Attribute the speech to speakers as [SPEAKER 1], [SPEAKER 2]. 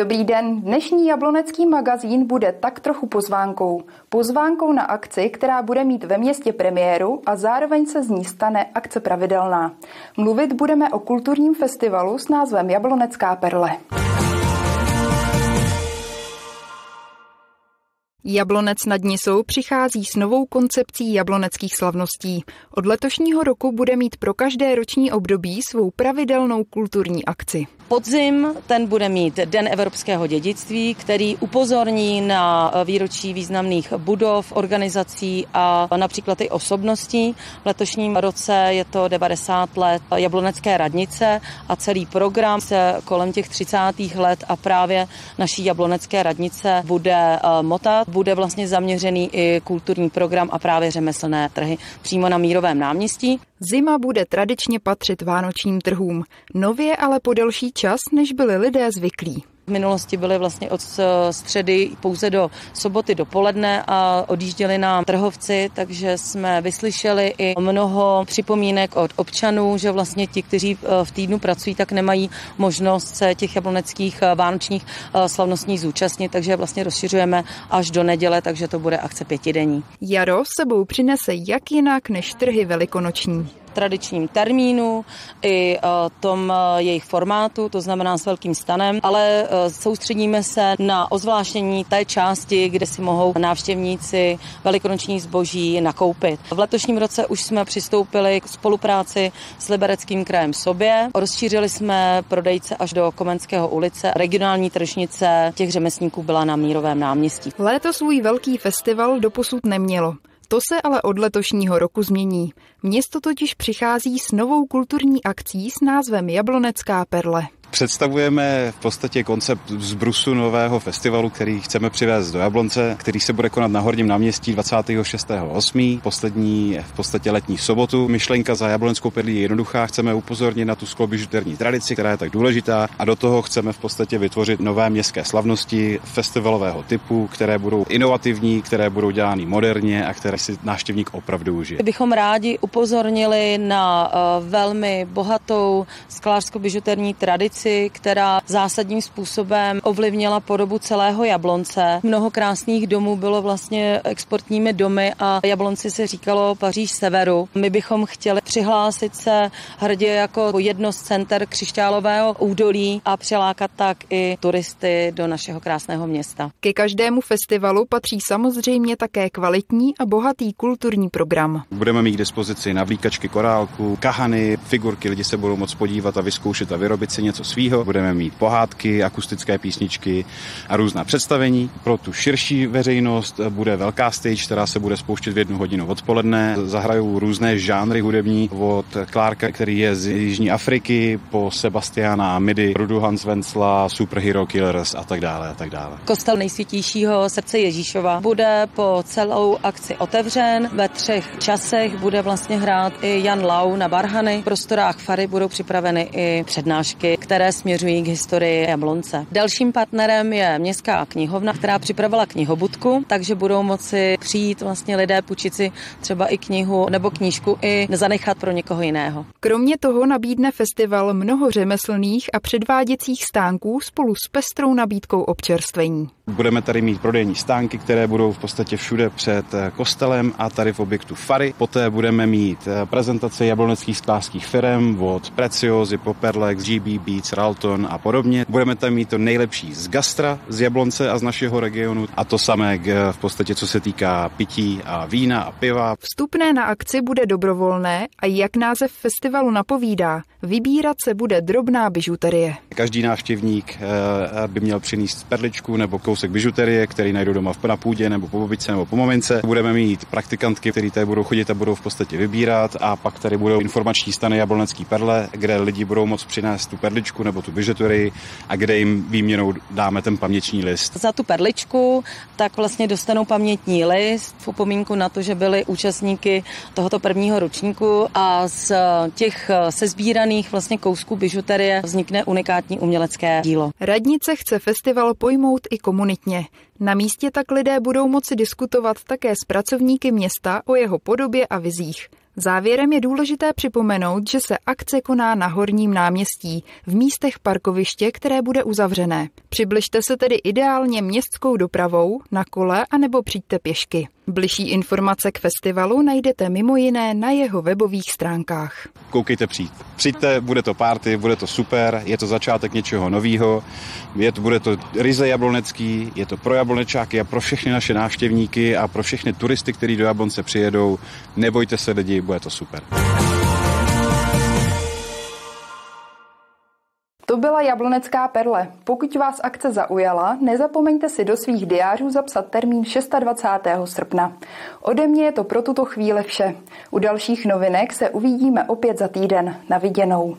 [SPEAKER 1] Dobrý den, dnešní jablonecký magazín bude tak trochu pozvánkou. Pozvánkou na akci, která bude mít ve městě premiéru a zároveň se z ní stane akce pravidelná. Mluvit budeme o kulturním festivalu s názvem Jablonecká perle. Jablonec nad Nisou přichází s novou koncepcí jabloneckých slavností. Od letošního roku bude mít pro každé roční období svou pravidelnou kulturní akci.
[SPEAKER 2] Podzim ten bude mít Den evropského dědictví, který upozorní na výročí významných budov, organizací a například i osobností. V letošním roce je to 90 let Jablonecké radnice a celý program se kolem těch 30. let a právě naší Jablonecké radnice bude eh, motat. Bude vlastně zaměřený i kulturní program a právě řemeslné trhy přímo na Mírovém náměstí.
[SPEAKER 1] Zima bude tradičně patřit vánočním trhům, nově ale po delší čas, než byli lidé zvyklí.
[SPEAKER 2] V minulosti byly vlastně od středy pouze do soboty dopoledne a odjížděli nám trhovci, takže jsme vyslyšeli i mnoho připomínek od občanů, že vlastně ti, kteří eh, v týdnu pracují, tak nemají možnost se těch jabloneckých eh, vánočních eh, slavností zúčastnit, takže vlastně rozšiřujeme až do neděle, takže to bude akce pětidenní.
[SPEAKER 1] Jaro sebou přinese jak jinak než trhy velikonoční
[SPEAKER 2] tradičním termínu i e, tom e, jejich formátu, to znamená s velkým stanem, ale e, soustředíme se na ozvláštění té části, kde si mohou návštěvníci velikonoční zboží nakoupit. V letošním roce už jsme přistoupili k spolupráci s Libereckým krajem sobě. Rozšířili jsme prodejce až do Komenského ulice. Regionální tržnice těch řemeslníků byla na Mírovém náměstí.
[SPEAKER 1] Léto svůj velký festival doposud nemělo. To se ale od letošního roku změní. Město totiž přichází s novou kulturní akcí s názvem Jablonecká perle.
[SPEAKER 3] Představujeme v podstatě koncept zbrusu nového festivalu, který chceme přivést do Jablonce, který se bude konat na Horním náměstí 26.8. Poslední v podstatě letní sobotu. Myšlenka za Jablonskou perlí je jednoduchá. Chceme upozornit na tu sklobižuterní tradici, která je tak důležitá a do toho chceme v podstatě vytvořit nové městské slavnosti festivalového typu, které budou inovativní, které budou dělány moderně a které si návštěvník opravdu užije.
[SPEAKER 2] Bychom rádi upozornili na uh, velmi bohatou sklářsko-bižuterní tradici tradici, která zásadním způsobem ovlivnila podobu celého Jablonce. Mnoho krásných domů bylo vlastně exportními domy a Jablonci se říkalo Paříž severu. My bychom chtěli přihlásit se hrdě jako jedno z center křišťálového údolí a přilákat tak i turisty do našeho krásného města.
[SPEAKER 1] Ke každému festivalu patří samozřejmě také kvalitní a bohatý kulturní program.
[SPEAKER 3] Budeme mít k dispozici navlíkačky korálku, kahany, figurky, lidi se budou moct podívat a vyzkoušet a vyrobit si něco svýho. Budeme mít pohádky, akustické písničky a různá představení. Pro tu širší veřejnost bude velká stage, která se bude spouštět v jednu hodinu odpoledne. Zahrajou různé žánry hudební od Clarka, který je z Jižní Afriky, po Sebastiana a Midi, Rudu Hans Vensla, Superhero Killers a tak dále a tak dále.
[SPEAKER 2] Kostel nejsvětějšího srdce Ježíšova bude po celou akci otevřen. Ve třech časech bude vlastně hrát i Jan Lau na Barhany. V prostorách Fary budou připraveny i přednášky, které které směřují k historii Jablonce. Dalším partnerem je Městská knihovna, která připravila knihobudku, takže budou moci přijít vlastně lidé půjčit si třeba i knihu nebo knížku i zanechat pro někoho jiného.
[SPEAKER 1] Kromě toho nabídne festival mnoho řemeslných a předváděcích stánků spolu s pestrou nabídkou občerstvení.
[SPEAKER 3] Budeme tady mít prodejní stánky, které budou v podstatě všude před eh, kostelem a tady v objektu Fary. Poté budeme mít eh, prezentace jabloneckých sklářských firm od Preciozy, Poperlex, GB Beats, Ralton a podobně. Budeme tam mít to nejlepší z gastra, z Jablonce a z našeho regionu a to samé v podstatě, co se týká pití a vína a piva.
[SPEAKER 1] Vstupné na akci bude dobrovolné a jak název festivalu napovídá, vybírat se bude drobná bižuterie.
[SPEAKER 3] Každý návštěvník eh, by měl přinést perličku nebo kousek bižuterie, který najdou doma na půdě nebo po babičce nebo po mamince. Budeme mít praktikantky, které tady budou chodit a budou v podstatě vybírat a pak tady budou informační stany Jablonecký perle, kde lidi budou moct přinést tu perličku nebo tu bižuterii a kde jim výměnou dáme ten pamětní list.
[SPEAKER 2] Za tu perličku tak vlastně dostanou pamětní list v upomínku na to, že byli účastníky tohoto prvního ročníku a z těch sezbíraných vlastně kousků bižuterie vznikne unikátní umělecké dílo.
[SPEAKER 1] Radnice chce festival pojmout i komunitně. Na místě tak lidé budou moci diskutovat také s pracovníky města o jeho podobě a vizích. Závěrem je důležité připomenout, že se akce koná na Horním náměstí, v místech parkoviště, které bude uzavřené. Přibližte se tedy ideálně městskou dopravou, na kole anebo přijďte pěšky. Bližší informace k festivalu najdete mimo jiné na jeho webových stránkách.
[SPEAKER 3] Koukejte přijít. Přijďte, bude to party, bude to super, je to začátek něčeho nového, je to, bude to ryze jablonecký, je to pro jablonečáky a pro všechny naše návštěvníky a pro všechny turisty, kteří do Jablonce přijedou. Nebojte se lidi, bude to super.
[SPEAKER 1] To byla jablonecká perle. Pokud vás akce zaujala, nezapomeňte si do svých diářů zapsat termín 26. srpna. Ode mě je to pro tuto chvíli vše. U dalších novinek se uvidíme opět za týden. Na viděnou.